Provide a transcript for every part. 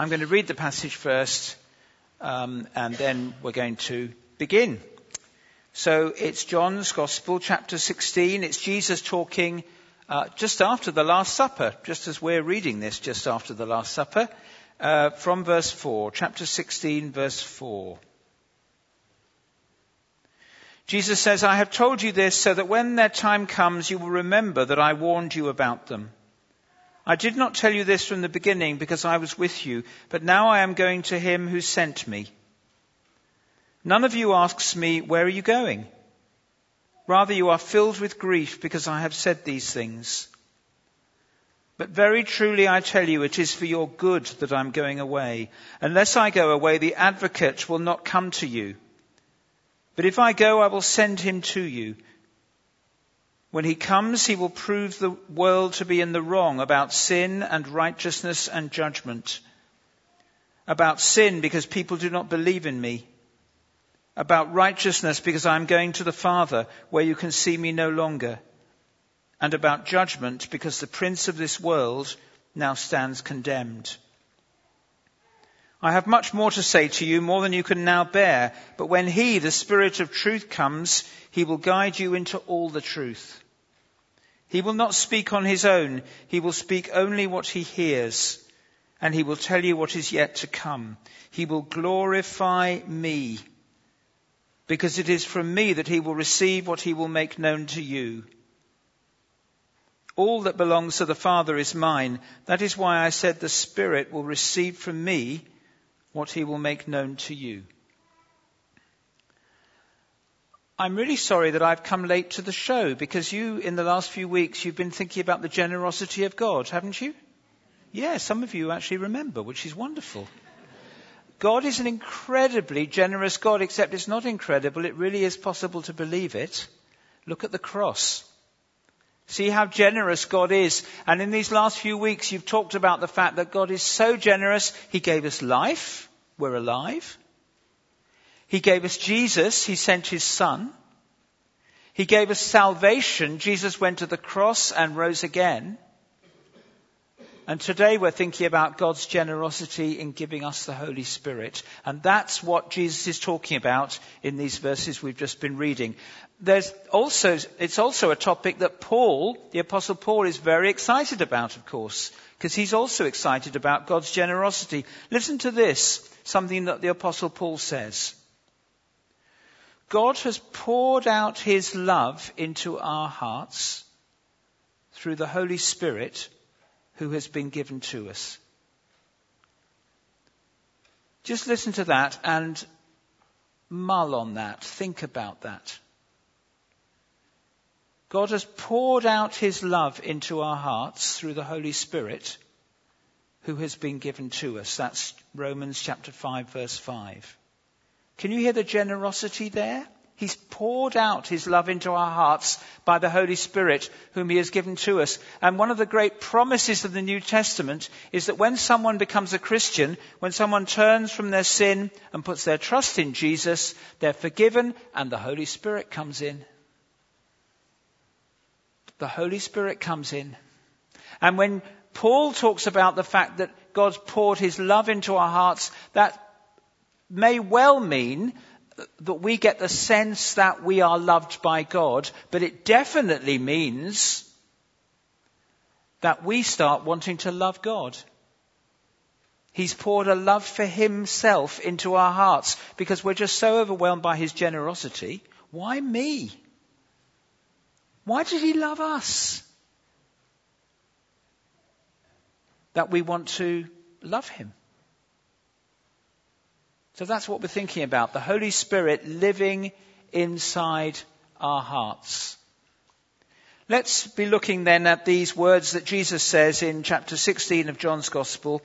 I'm going to read the passage first, um, and then we're going to begin. So it's John's Gospel, chapter 16. It's Jesus talking uh, just after the Last Supper, just as we're reading this just after the Last Supper, uh, from verse 4, chapter 16, verse 4. Jesus says, I have told you this so that when their time comes, you will remember that I warned you about them. I did not tell you this from the beginning because I was with you, but now I am going to him who sent me. None of you asks me, Where are you going? Rather, you are filled with grief because I have said these things. But very truly I tell you, it is for your good that I'm going away. Unless I go away, the advocate will not come to you. But if I go, I will send him to you. When he comes, he will prove the world to be in the wrong about sin and righteousness and judgment. About sin because people do not believe in me about righteousness because I am going to the Father where you can see me no longer, and about judgment because the prince of this world now stands condemned. I have much more to say to you, more than you can now bear, but when he, the Spirit of truth, comes, he will guide you into all the truth. He will not speak on his own, he will speak only what he hears, and he will tell you what is yet to come. He will glorify me because it is from me that he will receive what he will make known to you. All that belongs to the Father is mine. That is why I said the Spirit will receive from me what he will make known to you. I'm really sorry that I've come late to the show because you, in the last few weeks, you've been thinking about the generosity of God, haven't you? Yeah, some of you actually remember, which is wonderful. God is an incredibly generous God, except it's not incredible. It really is possible to believe it. Look at the cross. See how generous God is. And in these last few weeks, you've talked about the fact that God is so generous. He gave us life. We're alive. He gave us Jesus. He sent his son. He gave us salvation. Jesus went to the cross and rose again. And today we're thinking about God's generosity in giving us the Holy Spirit. And that's what Jesus is talking about in these verses we've just been reading. There's also, it's also a topic that Paul, the apostle Paul, is very excited about, of course, because he's also excited about God's generosity. Listen to this, something that the apostle Paul says. God has poured out his love into our hearts through the Holy Spirit who has been given to us. Just listen to that and mull on that. Think about that. God has poured out his love into our hearts through the Holy Spirit who has been given to us. That's Romans chapter 5 verse 5. Can you hear the generosity there? He's poured out his love into our hearts by the Holy Spirit, whom he has given to us. And one of the great promises of the New Testament is that when someone becomes a Christian, when someone turns from their sin and puts their trust in Jesus, they're forgiven and the Holy Spirit comes in. The Holy Spirit comes in. And when Paul talks about the fact that God's poured his love into our hearts, that may well mean that we get the sense that we are loved by God, but it definitely means that we start wanting to love God. He's poured a love for himself into our hearts because we're just so overwhelmed by his generosity. Why me? Why did he love us? That we want to love him. So that's what we're thinking about the Holy Spirit living inside our hearts. Let's be looking then at these words that Jesus says in chapter 16 of John's Gospel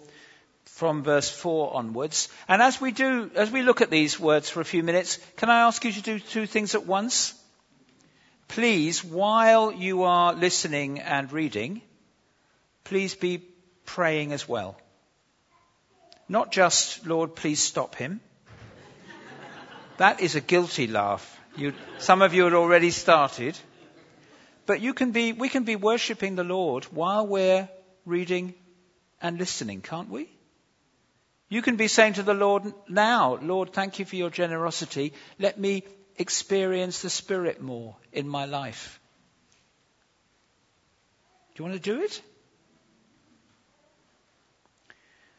from verse 4 onwards. And as we do, as we look at these words for a few minutes, can I ask you to do two things at once? Please, while you are listening and reading, please be praying as well. Not just, Lord, please stop him. That is a guilty laugh. You, some of you had already started. But you can be, we can be worshipping the Lord while we're reading and listening, can't we? You can be saying to the Lord now, Lord, thank you for your generosity. Let me experience the Spirit more in my life. Do you want to do it?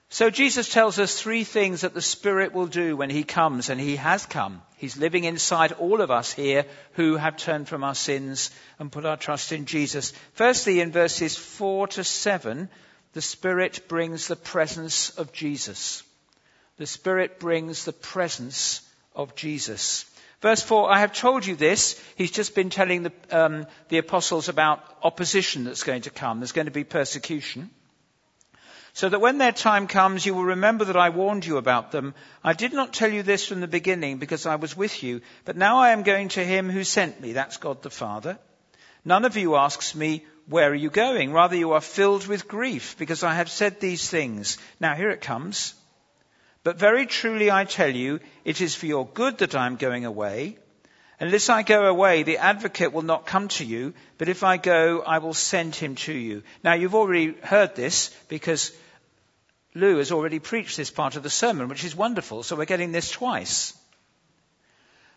So Jesus tells us three things that the Spirit will do when He comes, and He has come. He's living inside all of us here who have turned from our sins and put our trust in Jesus. Firstly, in verses 4 to 7, the Spirit brings the presence of Jesus. The Spirit brings the presence of Jesus. Verse 4, I have told you this. He's just been telling the, um, the apostles about opposition that's going to come. There's going to be persecution. So that when their time comes, you will remember that I warned you about them. I did not tell you this from the beginning because I was with you, but now I am going to him who sent me. That's God the Father. None of you asks me, where are you going? Rather, you are filled with grief because I have said these things. Now here it comes. But very truly I tell you, it is for your good that I am going away. Unless I go away, the advocate will not come to you, but if I go, I will send him to you. Now you've already heard this because Lou has already preached this part of the sermon, which is wonderful. So we're getting this twice.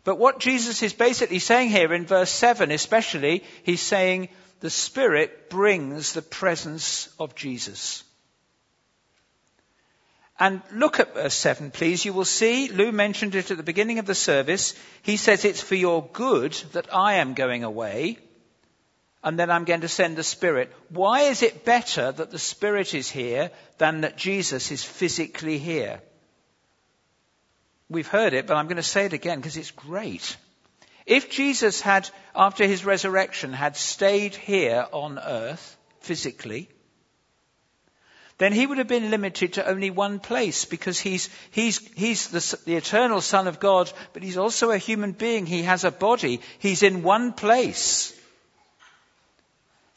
But what Jesus is basically saying here in verse 7 especially, he's saying the Spirit brings the presence of Jesus. And look at verse 7, please. You will see, Lou mentioned it at the beginning of the service. He says it's for your good that I am going away and then I'm going to send the Spirit. Why is it better that the Spirit is here than that Jesus is physically here? We've heard it, but I'm going to say it again because it's great. If Jesus had, after his resurrection, had stayed here on earth physically, then he would have been limited to only one place because he's, he's, he's the, the eternal Son of God, but he's also a human being. He has a body. He's in one place.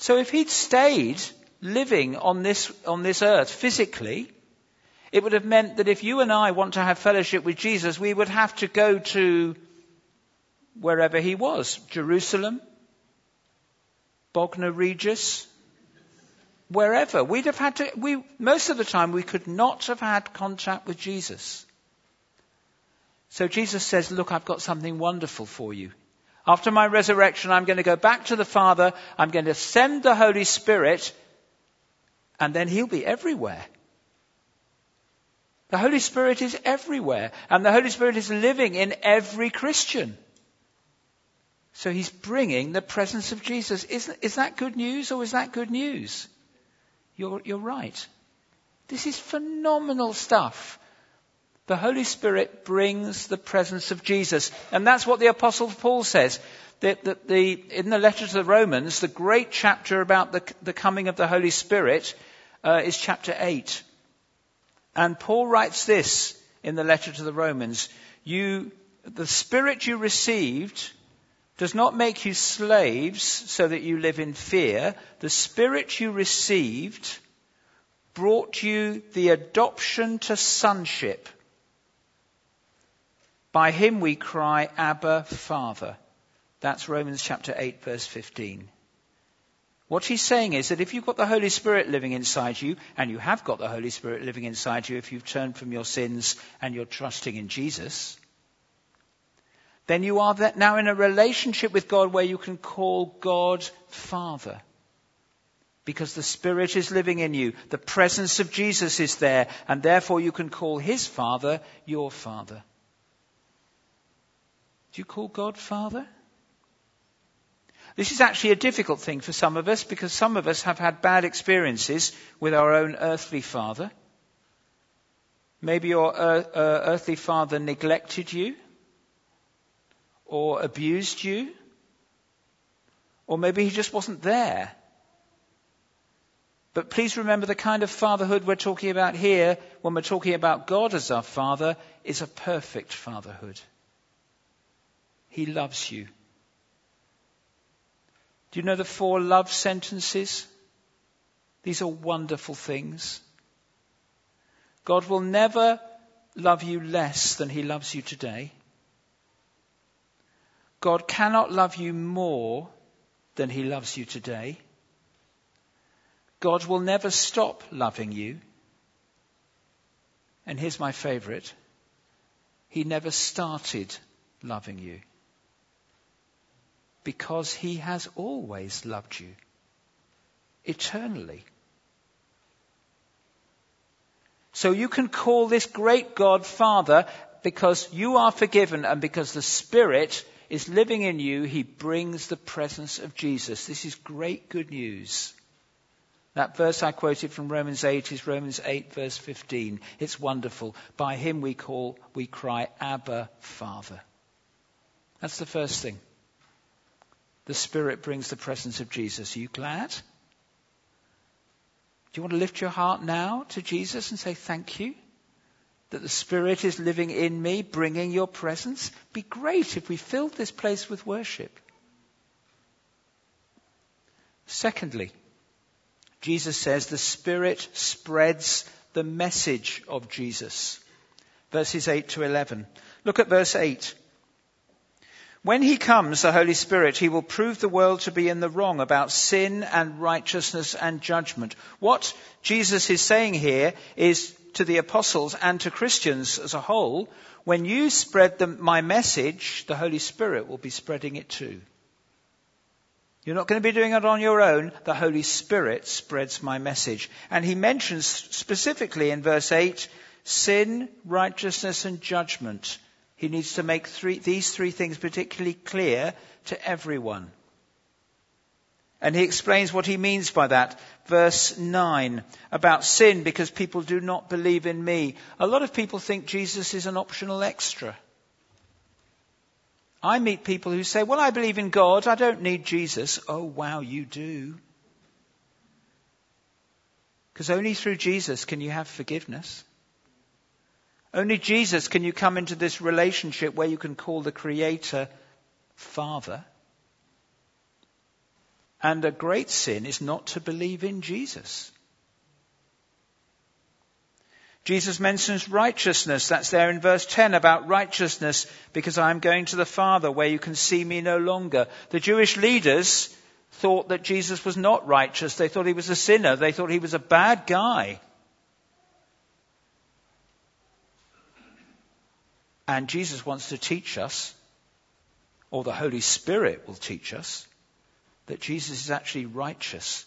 So if he'd stayed living on this, on this earth physically, it would have meant that if you and I want to have fellowship with Jesus, we would have to go to wherever he was Jerusalem, Bognor Regis, wherever. We'd have had to, we, most of the time, we could not have had contact with Jesus. So Jesus says, Look, I've got something wonderful for you. After my resurrection, I'm going to go back to the Father. I'm going to send the Holy Spirit, and then He'll be everywhere. The Holy Spirit is everywhere, and the Holy Spirit is living in every Christian. So He's bringing the presence of Jesus. Is, is that good news, or is that good news? You're, you're right. This is phenomenal stuff. The Holy Spirit brings the presence of Jesus. And that's what the Apostle Paul says. That, the, in the letter to the Romans, the great chapter about the, the coming of the Holy Spirit uh, is chapter 8. And Paul writes this in the letter to the Romans. You, the Spirit you received does not make you slaves so that you live in fear. The Spirit you received brought you the adoption to sonship by him we cry, Abba, Father. That's Romans chapter 8, verse 15. What he's saying is that if you've got the Holy Spirit living inside you, and you have got the Holy Spirit living inside you if you've turned from your sins and you're trusting in Jesus, then you are now in a relationship with God where you can call God Father. Because the Spirit is living in you. The presence of Jesus is there, and therefore you can call His Father your Father. Do you call God Father? This is actually a difficult thing for some of us because some of us have had bad experiences with our own earthly father. Maybe your uh, earthly father neglected you or abused you, or maybe he just wasn't there. But please remember the kind of fatherhood we're talking about here when we're talking about God as our father is a perfect fatherhood. He loves you. Do you know the four love sentences? These are wonderful things. God will never love you less than he loves you today. God cannot love you more than he loves you today. God will never stop loving you. And here's my favorite. He never started loving you because he has always loved you eternally. So you can call this great God Father because you are forgiven and because the Spirit is living in you, he brings the presence of Jesus. This is great good news. That verse I quoted from Romans 8 is Romans 8 verse 15. It's wonderful. By him we call, we cry, Abba, Father. That's the first thing. The Spirit brings the presence of Jesus. Are you glad? Do you want to lift your heart now to Jesus and say thank you? That the Spirit is living in me, bringing your presence? Be great if we filled this place with worship. Secondly, Jesus says the Spirit spreads the message of Jesus. Verses 8 to 11. Look at verse 8. When he comes, the Holy Spirit, he will prove the world to be in the wrong about sin and righteousness and judgment. What Jesus is saying here is to the apostles and to Christians as a whole, when you spread the, my message, the Holy Spirit will be spreading it too. You're not going to be doing it on your own. The Holy Spirit spreads my message. And he mentions specifically in verse 8, sin, righteousness and judgment. He needs to make three, these three things particularly clear to everyone. And he explains what he means by that. Verse 9 about sin because people do not believe in me. A lot of people think Jesus is an optional extra. I meet people who say, well, I believe in God. I don't need Jesus. Oh, wow, you do. Because only through Jesus can you have forgiveness. Only Jesus can you come into this relationship where you can call the Creator Father. And a great sin is not to believe in Jesus. Jesus mentions righteousness. That's there in verse 10 about righteousness because I am going to the Father where you can see me no longer. The Jewish leaders thought that Jesus was not righteous. They thought he was a sinner. They thought he was a bad guy. And Jesus wants to teach us, or the Holy Spirit will teach us, that Jesus is actually righteous,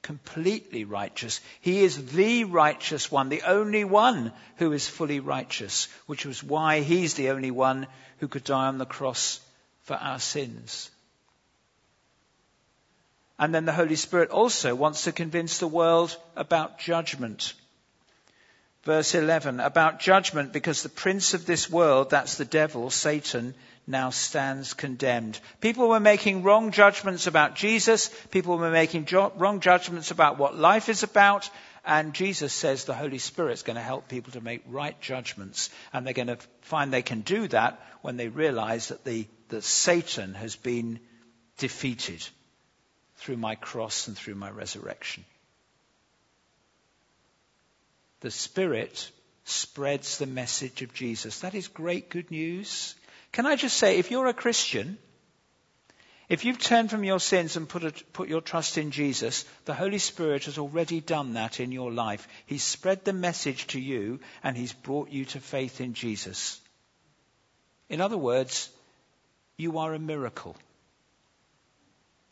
completely righteous. He is the righteous one, the only one who is fully righteous, which was why he's the only one who could die on the cross for our sins. And then the Holy Spirit also wants to convince the world about judgment verse 11, about judgment because the prince of this world, that's the devil, Satan, now stands condemned. People were making wrong judgments about Jesus. People were making jo- wrong judgments about what life is about. And Jesus says the Holy Spirit's going to help people to make right judgments. And they're going to find they can do that when they realize that, the, that Satan has been defeated through my cross and through my resurrection the Spirit spreads the message of Jesus. That is great good news. Can I just say, if you're a Christian, if you've turned from your sins and put, a, put your trust in Jesus, the Holy Spirit has already done that in your life. He's spread the message to you and He's brought you to faith in Jesus. In other words, you are a miracle.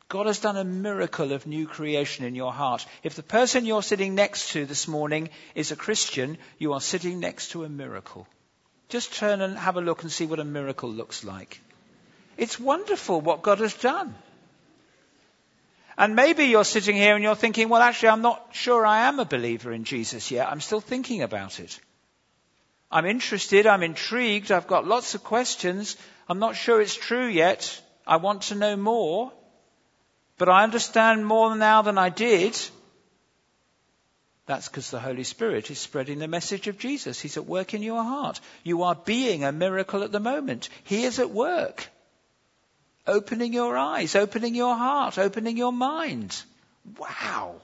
God has done a miracle of new creation in your heart. If the person you're sitting next to this morning is a Christian, you are sitting next to a miracle. Just turn and have a look and see what a miracle looks like. It's wonderful what God has done. And maybe you're sitting here and you're thinking, well, actually, I'm not sure I am a believer in Jesus yet. I'm still thinking about it. I'm interested. I'm intrigued. I've got lots of questions. I'm not sure it's true yet. I want to know more. But I understand more now than I did. That's because the Holy Spirit is spreading the message of Jesus. He's at work in your heart. You are being a miracle at the moment. He is at work. Opening your eyes, opening your heart, opening your mind. Wow.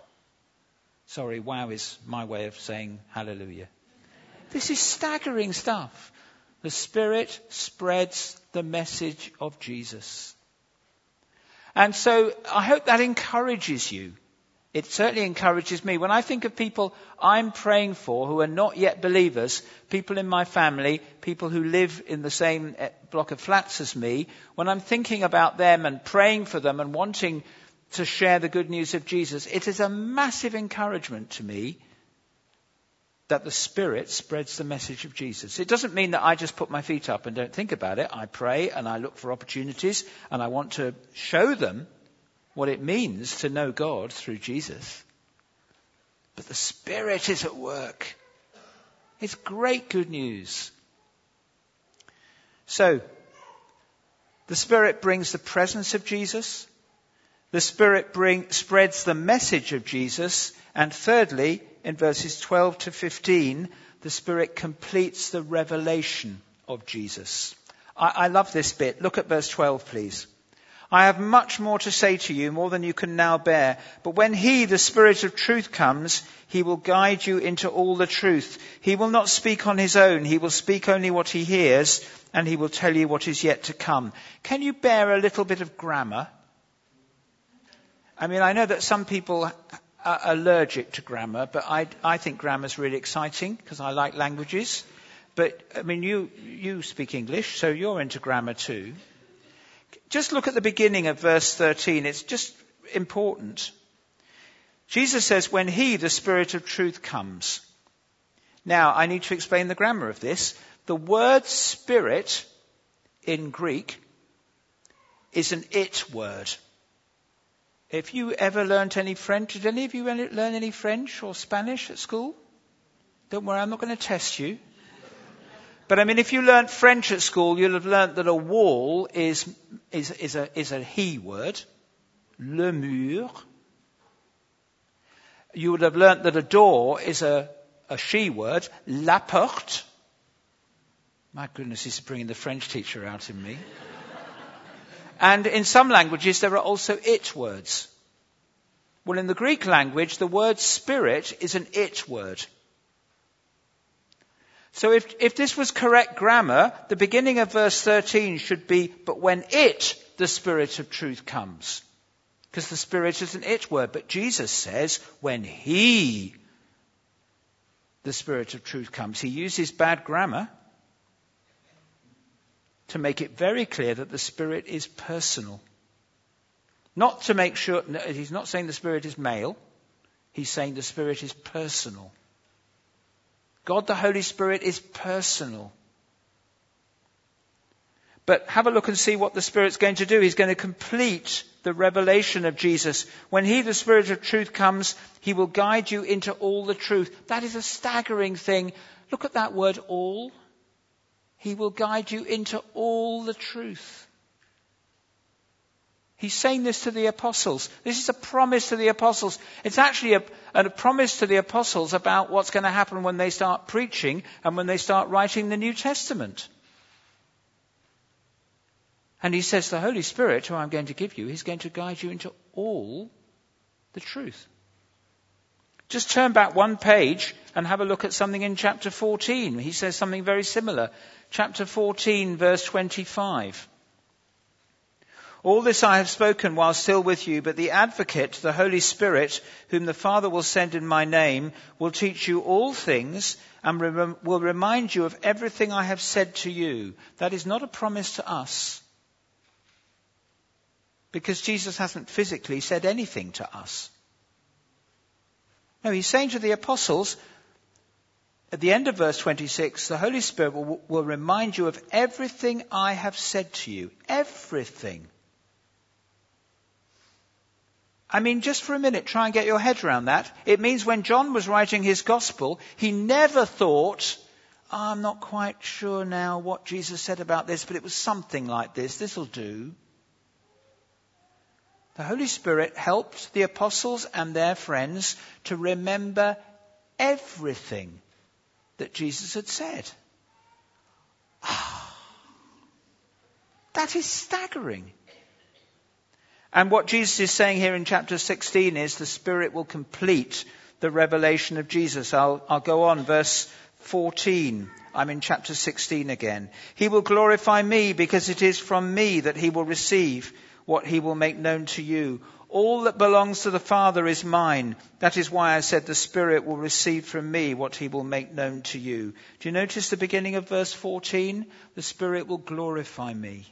Sorry, wow is my way of saying hallelujah. This is staggering stuff. The Spirit spreads the message of Jesus. And so I hope that encourages you It certainly encourages me. When I think of people I'm praying for who are not yet believers, people in my family, people who live in the same eh, block of flats as me, when I'm thinking about them and praying for them and wanting to share the good news of Jesus, it is a massive encouragement to me that the Spirit spreads the message of Jesus. It doesn't mean that I just put my feet up and don't think about it. I pray and I look for opportunities and I want to show them what it means to know God through Jesus. But the Spirit is at work. It's great good news. So, the Spirit brings the presence of Jesus. The Spirit bring, spreads the message of Jesus. And thirdly, in verses 12 to 15, the Spirit completes the revelation of Jesus. I, I love this bit. Look at verse 12, please. I have much more to say to you, more than you can now bear. But when He, the Spirit of truth, comes, He will guide you into all the truth. He will not speak on His own. He will speak only what He hears, and He will tell you what is yet to come. Can you bear a little bit of grammar? I mean, I know that some people are allergic to grammar, but I, I think grammar is really exciting because I like languages. But, I mean, you, you speak English, so you're into grammar too. Just look at the beginning of verse 13. It's just important. Jesus says, when he, the Spirit of truth, comes. Now, I need to explain the grammar of this. The word spirit in Greek is an it word. If you ever learnt any French, did any of you learn any French or Spanish at school? Don't worry, I'm not going to test you. But I mean, if you learnt French at school, you'll have learnt that a wall is, is, is, a, is a he word, le mur. You would have learnt that a door is a, a she word, la porte. My goodness, he's bringing the French teacher out in me. And in some languages, there are also it words. Well, in the Greek language, the word spirit is an it word. So if, if this was correct grammar, the beginning of verse 13 should be, but when it, the Spirit of truth comes. Because the Spirit is an it word. But Jesus says, when He, the Spirit of truth comes. He uses bad grammar to make it very clear that the Spirit is personal. Not to make sure, he's not saying the Spirit is male. He's saying the Spirit is personal. God the Holy Spirit is personal. But have a look and see what the Spirit's going to do. He's going to complete the revelation of Jesus. When He, the Spirit of truth, comes, He will guide you into all the truth. That is a staggering thing. Look at that word, all. He will guide you into all the truth. He's saying this to the apostles. This is a promise to the apostles. It's actually a, a, promise to the apostles about what's going to happen when they start preaching and when they start writing the New Testament. And he says, the Holy Spirit, who I'm going to give you, he's going to guide you into all the truth. Just turn back one page and have a look at something in chapter 14. He says something very similar. Chapter 14, verse 25. All this I have spoken while still with you, but the advocate, the Holy Spirit, whom the Father will send in my name, will teach you all things and rem- will remind you of everything I have said to you. That is not a promise to us. Because Jesus hasn't physically said anything to us. No, he's saying to the apostles, at the end of verse 26, the Holy Spirit will, will remind you of everything I have said to you. Everything. I mean, just for a minute, try and get your head around that. It means when John was writing his gospel, he never thought, oh, I'm not quite sure now what Jesus said about this, but it was something like this. This'll do. The Holy Spirit helped the apostles and their friends to remember everything that Jesus had said. Ah, that is staggering. And what Jesus is saying here in chapter 16 is the Spirit will complete the revelation of Jesus. I'll, I'll go on, verse 14. I'm in chapter 16 again. He will glorify me because it is from me that he will receive what he will make known to you. All that belongs to the Father is mine. That is why I said the Spirit will receive from me what he will make known to you. Do you notice the beginning of verse 14? The Spirit will glorify me.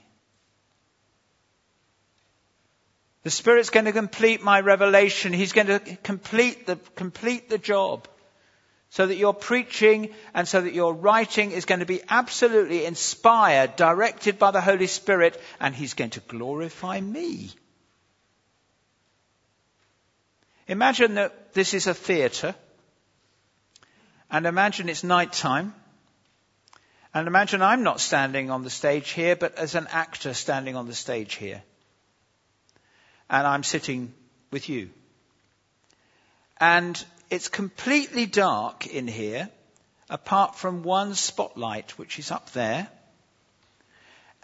The Spirit's going to complete my revelation. He's going to complete the, complete the job. So that your preaching and so that your writing is going to be absolutely inspired, directed by the Holy Spirit, and He's going to glorify me. Imagine that this is a theatre, and imagine it's night time, and imagine I'm not standing on the stage here, but as an actor standing on the stage here. And I'm sitting with you. And it's completely dark in here, apart from one spotlight, which is up there.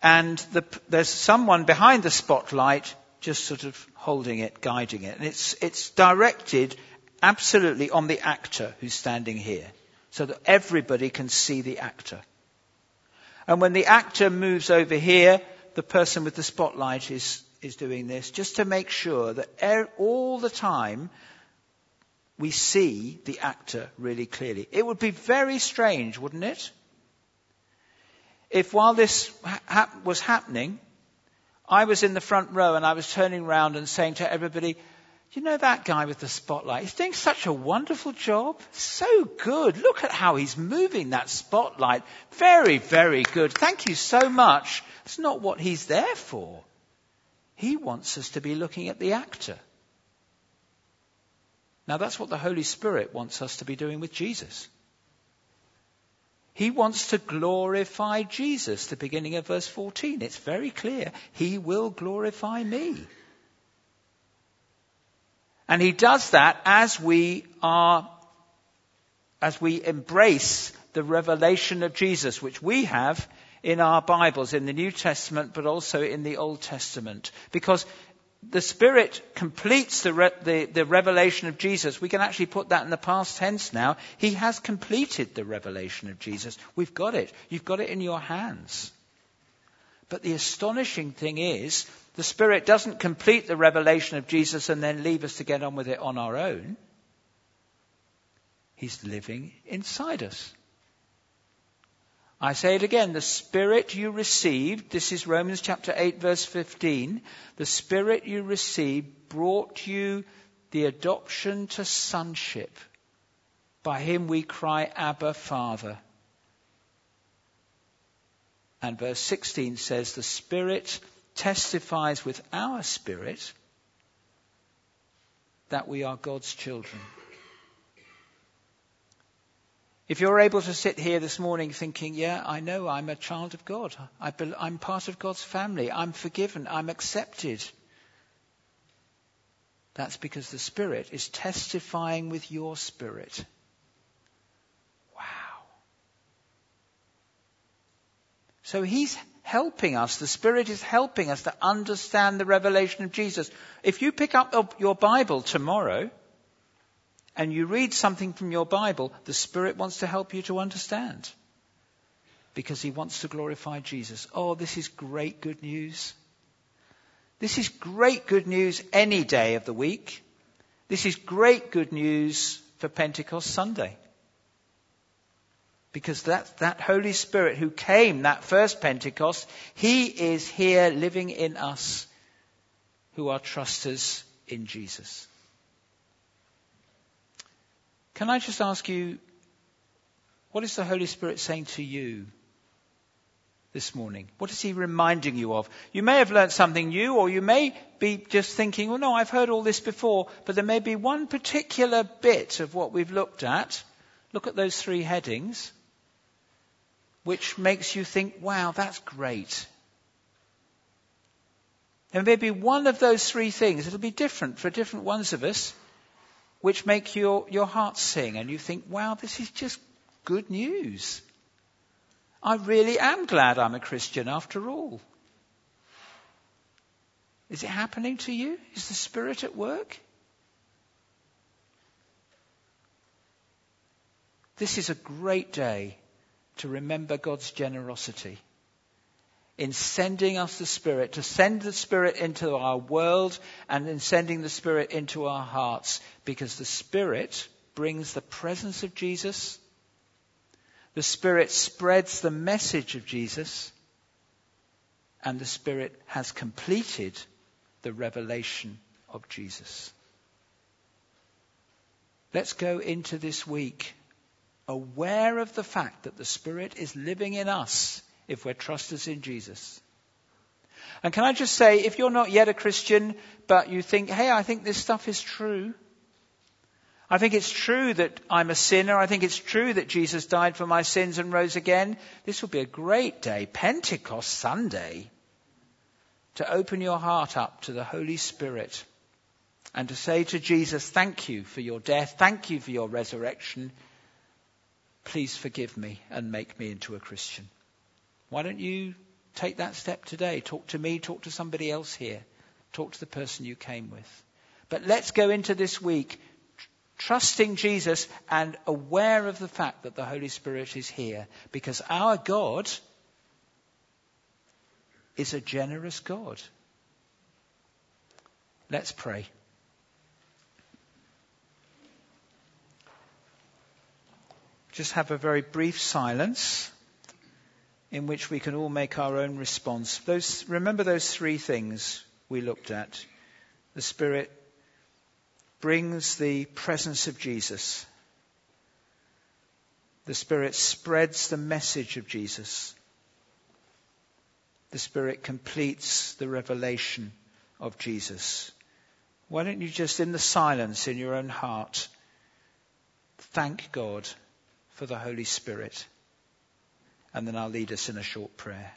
And the, there's someone behind the spotlight just sort of holding it, guiding it. And it's, it's directed absolutely on the actor who's standing here, so that everybody can see the actor. And when the actor moves over here, the person with the spotlight is, is doing this just to make sure that er, all the time we see the actor really clearly. It would be very strange, wouldn't it? If while this ha- was happening, I was in the front row and I was turning around and saying to everybody, you know that guy with the spotlight? He's doing such a wonderful job. So good. Look at how he's moving that spotlight. Very, very good. Thank you so much. It's not what he's there for. He wants us to be looking at the actor. Now that's what the Holy Spirit wants us to be doing with Jesus. He wants to glorify Jesus, the beginning of verse 14. It's very clear. He will glorify me. And he does that as we are, as we embrace the revelation of Jesus, which we have in our Bibles, in the New Testament, but also in the Old Testament. Because the Spirit completes the, re- the, the, revelation of Jesus. We can actually put that in the past tense now. He has completed the revelation of Jesus. We've got it. You've got it in your hands. But the astonishing thing is, the Spirit doesn't complete the revelation of Jesus and then leave us to get on with it on our own. He's living inside us. I say it again, the Spirit you received, this is Romans chapter 8 verse 15, the Spirit you received brought you the adoption to sonship. By him we cry, Abba, Father. And verse 16 says, the Spirit testifies with our spirit that we are God's children. If you're able to sit here this morning thinking, yeah, I know I'm a child of God. I am part of God's family. I'm forgiven. I'm accepted. That's because the Spirit is testifying with your spirit. Wow. So He's helping us. The Spirit is helping us to understand the revelation of Jesus. If you pick up your Bible tomorrow, and you read something from your Bible, the Spirit wants to help you to understand. Because He wants to glorify Jesus. Oh, this is great good news. This is great good news any day of the week. This is great good news for Pentecost Sunday. Because that, that Holy Spirit who came that first Pentecost, He is here living in us who are trusters in Jesus. Can I just ask you, what is the Holy Spirit saying to you this morning? What is He reminding you of? You may have learnt something new, or you may be just thinking, well, no, I've heard all this before, but there may be one particular bit of what we've looked at. Look at those three headings, which makes you think, wow, that's great. There may be one of those three things. It'll be different for different ones of us which make your, your heart sing and you think, wow, this is just good news. I really am glad I'm a Christian after all. Is it happening to you? Is the Spirit at work? This is a great day to remember God's generosity. In sending us the Spirit, to send the Spirit into our world and in sending the Spirit into our hearts, because the Spirit brings the presence of Jesus. The Spirit spreads the message of Jesus. And the Spirit has completed the revelation of Jesus. Let's go into this week aware of the fact that the Spirit is living in us if we're trusters in Jesus. And can I just say, if you're not yet a Christian, but you think, hey, I think this stuff is true. I think it's true that I'm a sinner. I think it's true that Jesus died for my sins and rose again. This will be a great day, Pentecost Sunday, to open your heart up to the Holy Spirit and to say to Jesus, thank you for your death. Thank you for your resurrection. Please forgive me and make me into a Christian. Why don't you take that step today? Talk to me, talk to somebody else here, talk to the person you came with. But let's go into this week trusting Jesus and aware of the fact that the Holy Spirit is here because our God is a generous God. Let's pray. Just have a very brief silence in which we can all make our own response. Those, remember those three things we looked at. The Spirit brings the presence of Jesus. The Spirit spreads the message of Jesus. The Spirit completes the revelation of Jesus. Why don't you just, in the silence in your own heart, thank God for the Holy Spirit? And then I'll lead us in a short prayer.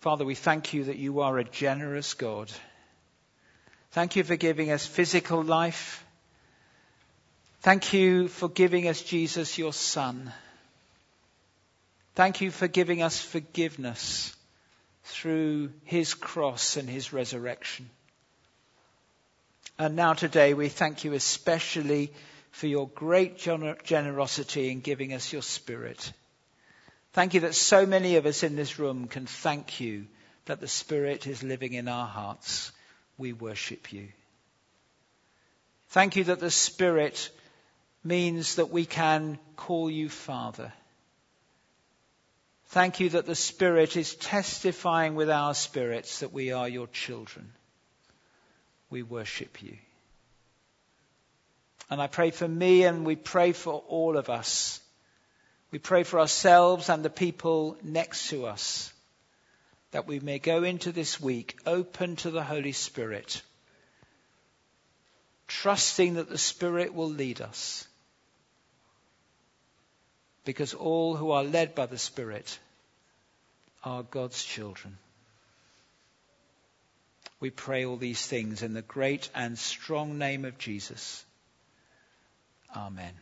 Father, we thank you that you are a generous God. Thank you for giving us physical life. Thank you for giving us Jesus, your Son. Thank you for giving us forgiveness through his cross and his resurrection. And now today we thank you especially for your great generosity in giving us your Spirit. Thank you that so many of us in this room can thank you that the Spirit is living in our hearts. We worship you. Thank you that the Spirit means that we can call you Father. Thank you that the Spirit is testifying with our spirits that we are your children. We worship you. And I pray for me and we pray for all of us. We pray for ourselves and the people next to us that we may go into this week open to the Holy Spirit, trusting that the Spirit will lead us because all who are led by the Spirit are God's children. We pray all these things in the great and strong name of Jesus. Amen.